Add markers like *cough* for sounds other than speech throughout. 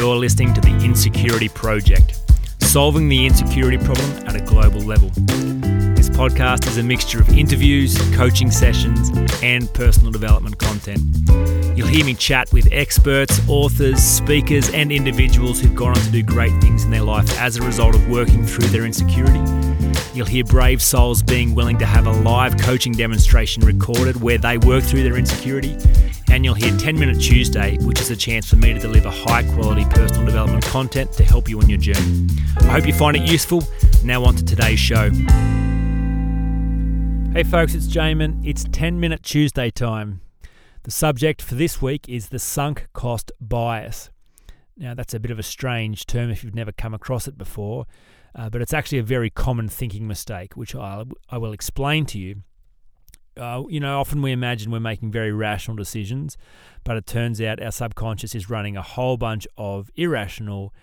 you're listening to The Insecurity Project, solving the insecurity problem at a global level. This podcast is a mixture of interviews, coaching sessions, and personal development content. You'll hear me chat with experts, authors, speakers, and individuals who've gone on to do great things in their life as a result of working through their insecurity. You'll hear brave souls being willing to have a live coaching demonstration recorded where they work through their insecurity and you'll hear 10 Minute Tuesday, which is a chance for me to deliver high quality personal development content to help you on your journey. I hope you find it useful. Now, on to today's show. Hey, folks, it's Jamin. It's 10 Minute Tuesday time. The subject for this week is the sunk cost bias. Now, that's a bit of a strange term if you've never come across it before, uh, but it's actually a very common thinking mistake, which I'll, I will explain to you uh, you know, often we imagine we're making very rational decisions, but it turns out our subconscious is running a whole bunch of irrational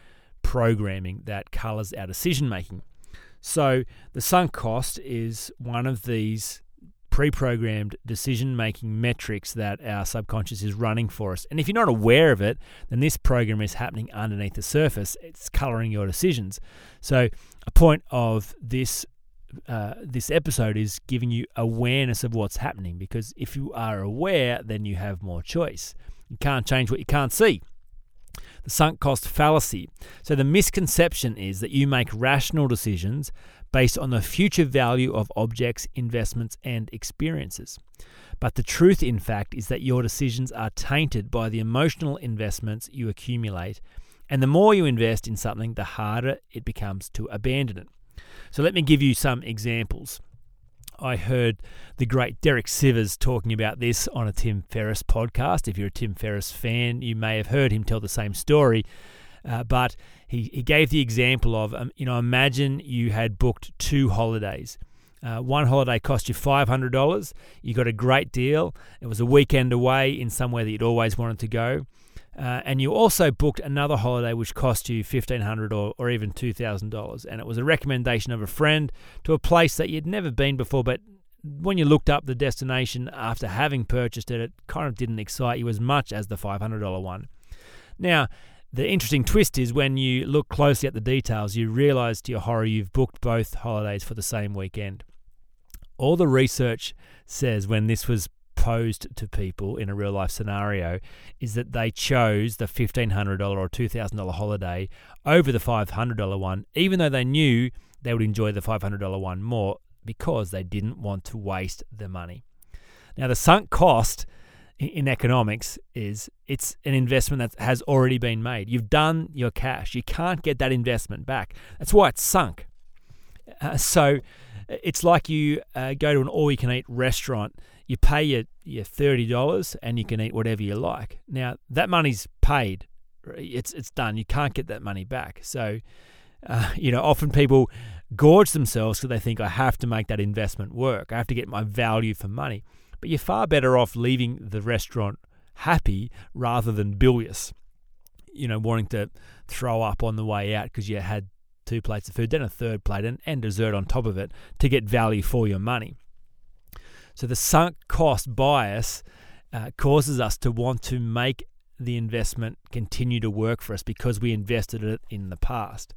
programming that colors our decision making. So, the sunk cost is one of these pre programmed decision making metrics that our subconscious is running for us. And if you're not aware of it, then this program is happening underneath the surface. It's coloring your decisions. So, a point of this uh, this episode is giving you awareness of what's happening because if you are aware, then you have more choice. You can't change what you can't see. The sunk cost fallacy. So, the misconception is that you make rational decisions based on the future value of objects, investments, and experiences. But the truth, in fact, is that your decisions are tainted by the emotional investments you accumulate. And the more you invest in something, the harder it becomes to abandon it. So let me give you some examples. I heard the great Derek Sivers talking about this on a Tim Ferriss podcast. If you're a Tim Ferriss fan, you may have heard him tell the same story. Uh, but he, he gave the example of, um, you know, imagine you had booked two holidays. Uh, one holiday cost you $500. You got a great deal. It was a weekend away in somewhere that you'd always wanted to go. Uh, and you also booked another holiday which cost you 1,500 or, or even $2,000. And it was a recommendation of a friend to a place that you'd never been before, but when you looked up the destination after having purchased it, it kind of didn't excite you as much as the $500 one. Now, the interesting twist is when you look closely at the details, you realize to your horror you've booked both holidays for the same weekend. All the research says when this was posed to people in a real life scenario is that they chose the $1,500 or $2,000 holiday over the $500 one, even though they knew they would enjoy the $500 one more because they didn't want to waste the money. Now, the sunk cost in economics is it's an investment that has already been made. You've done your cash. You can't get that investment back. That's why it's sunk. Uh, so it's like you uh, go to an all you can eat restaurant you pay your, your $30 and you can eat whatever you like. Now, that money's paid. It's, it's done. You can't get that money back. So, uh, *laughs* you know, often people gorge themselves because they think, I have to make that investment work. I have to get my value for money. But you're far better off leaving the restaurant happy rather than bilious, you know, wanting to throw up on the way out because you had two plates of food, then a third plate, and, and dessert on top of it to get value for your money. So the sunk cost bias uh, causes us to want to make the investment continue to work for us because we invested it in the past.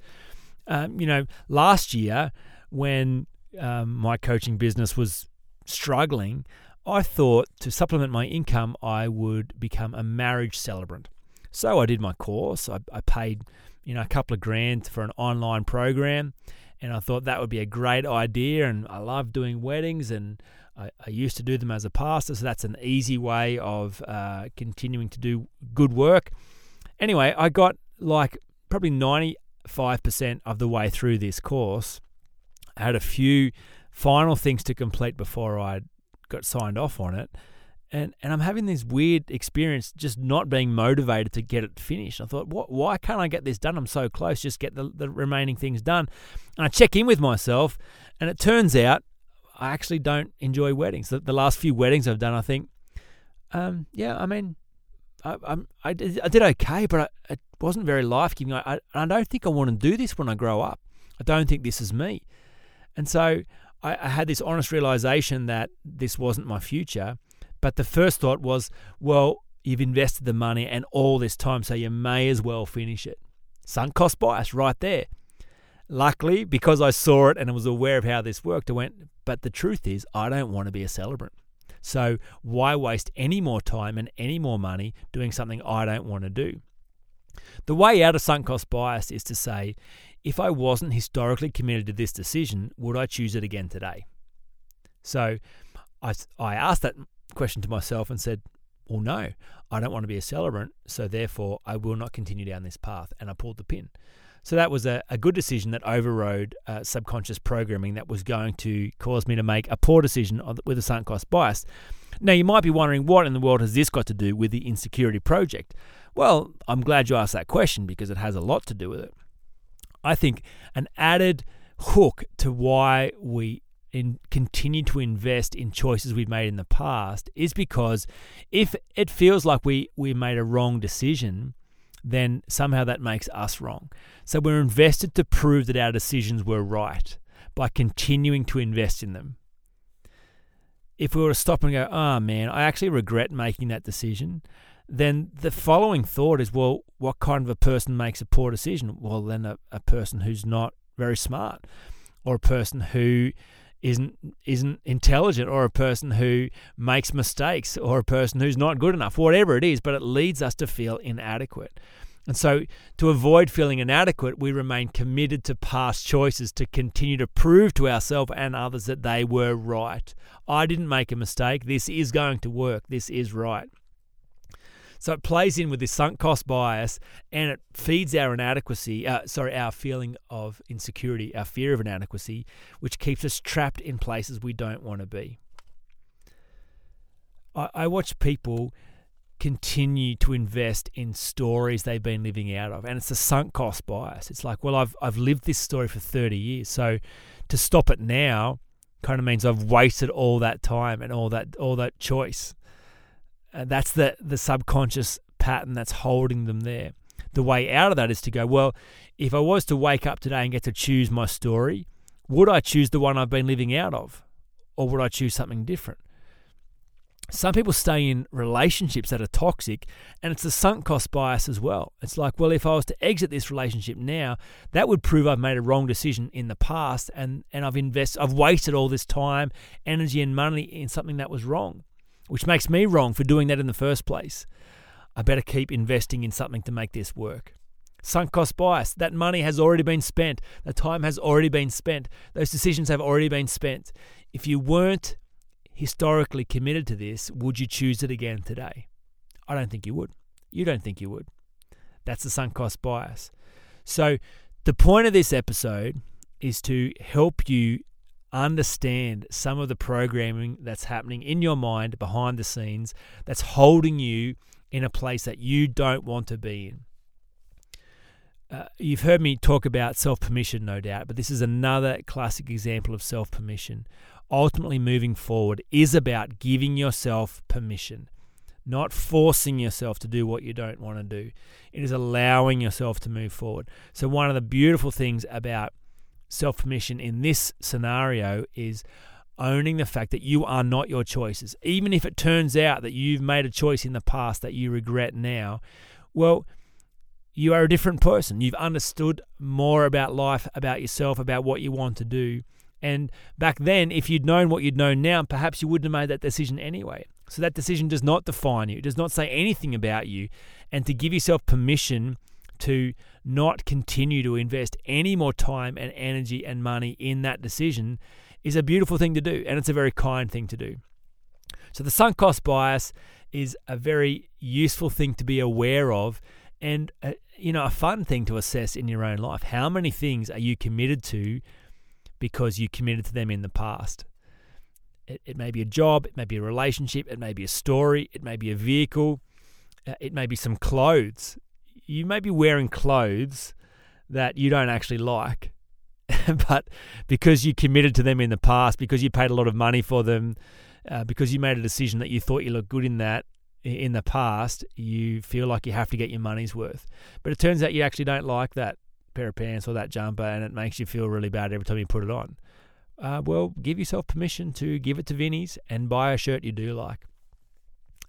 Um, you know, last year when um, my coaching business was struggling, I thought to supplement my income, I would become a marriage celebrant. So I did my course. I, I paid, you know, a couple of grand for an online program, and I thought that would be a great idea. And I love doing weddings, and I, I, used to do them as a pastor, so that's an easy way of uh, continuing to do good work. Anyway, I got like probably 95% of the way through this course. I had a few final things to complete before I got signed off on it. And, and I'm having this weird experience just not being motivated to get it finished. I thought, what, why can't I get this done? I'm so close, just get the, the remaining things done. And I check in with myself, and it turns out I actually don't enjoy weddings. The, the last few weddings I've done, I think, um, yeah, I mean, I, I'm, I, did, I did okay, but I, it wasn't very life giving. I, I, I don't think I want to do this when I grow up. I don't think this is me. And so I, I had this honest realization that this wasn't my future. But the first thought was, well, You've invested the money and all this time, so you may as well finish it. Sunk cost bias right there. Luckily, because I saw it and I was aware of how this worked, I went, but the truth is, I don't want to be a celebrant. So why waste any more time and any more money doing something I don't want to do? The way out of sunk cost bias is to say, if I wasn't historically committed to this decision, would I choose it again today? So I, I asked that question to myself and said, well, no, I don't want to be a celebrant, so therefore I will not continue down this path. And I pulled the pin. So that was a, a good decision that overrode uh, subconscious programming that was going to cause me to make a poor decision with a sunk cost bias. Now, you might be wondering, what in the world has this got to do with the insecurity project? Well, I'm glad you asked that question because it has a lot to do with it. I think an added hook to why we in, continue to invest in choices we've made in the past is because if it feels like we, we made a wrong decision, then somehow that makes us wrong. So we're invested to prove that our decisions were right by continuing to invest in them. If we were to stop and go, oh man, I actually regret making that decision, then the following thought is, well, what kind of a person makes a poor decision? Well, then a, a person who's not very smart or a person who isn't isn't intelligent or a person who makes mistakes or a person who's not good enough whatever it is but it leads us to feel inadequate and so to avoid feeling inadequate we remain committed to past choices to continue to prove to ourselves and others that they were right. I didn't make a mistake. This is going to work. This is right. So it plays in with this sunk cost bias and it feeds our inadequacy, uh, sorry, our feeling of insecurity, our fear of inadequacy, which keeps us trapped in places we don't want to be. I, I watch people continue to invest in stories they've been living out of. And it's a sunk cost bias. It's like, well, I've, I've lived this story for 30 years. So to stop it now kind of means I've wasted all that time and all that all that choice. Uh, that's the the subconscious pattern that's holding them there. The way out of that is to go, well, if I was to wake up today and get to choose my story, would I choose the one I've been living out of? Or would I choose something different? Some people stay in relationships that are toxic, and it's a sunk cost bias as well. It's like, well, if I was to exit this relationship now, that would prove I've made a wrong decision in the past, and, and I've invested, I've wasted all this time, energy, and money in something that was wrong which makes me wrong for doing that in the first place. I better keep investing in something to make this work. Sunk cost bias. That money has already been spent. The time has already been spent. Those decisions have already been spent. If you weren't historically committed to this, would you choose it again today? I don't think you would. You don't think you would. That's the sunk cost bias. So, the point of this episode is to help you understand some of the programming that's happening in your mind behind the scenes that's holding you in a place that you don't want to be in. Uh, you've heard me talk about self permission, no doubt, but this is another classic example of self permission. Ultimately, moving forward is about giving yourself permission, not forcing yourself to do what you don't want to do. It is allowing yourself to move forward. So, one of the beautiful things about self permission in this scenario is owning the fact that you are not your choices. Even if it turns out that you've made a choice in the past that you regret now, well, you are a different person. You've understood more about life, about yourself, about what you want to do. And back then, if you'd known what you'd known now, perhaps you wouldn't have made that decision anyway. So that decision does not define you, it does not say anything about you. And to give yourself permission to not continue to invest any more time and energy and money in that decision is a beautiful thing to do, and it's a very kind thing to do. So, the sunk cost bias is a very useful thing to be aware of and uh, you know a fun thing to assess in your own life how many things are you committed to because you committed to them in the past. It, it may be a job it may be a relationship it may be a story it may be a vehicle uh, it may be some clothes. You may be wearing clothes that you don't actually like, *laughs* but because you committed to them in the past, because you paid a lot of money for them, uh, because you made a decision that you thought you looked good in that in the past, you feel like you have to get your money's worth. But it turns out you actually don't like that pair of pants or that jumper, and it makes you feel really bad every time you put it on. Uh, well, give yourself permission to give it to Vinnie's and buy a shirt you do like.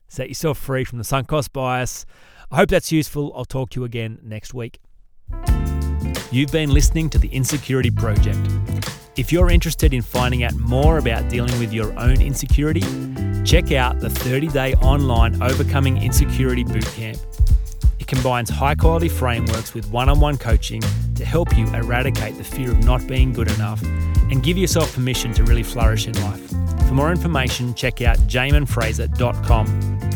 Set yourself free from the sunk cost bias. I hope that's useful. I'll talk to you again next week. You've been listening to the Insecurity Project. If you're interested in finding out more about dealing with your own insecurity, check out the 30 day online Overcoming Insecurity Bootcamp. Combines high quality frameworks with one on one coaching to help you eradicate the fear of not being good enough and give yourself permission to really flourish in life. For more information, check out jaminfraser.com.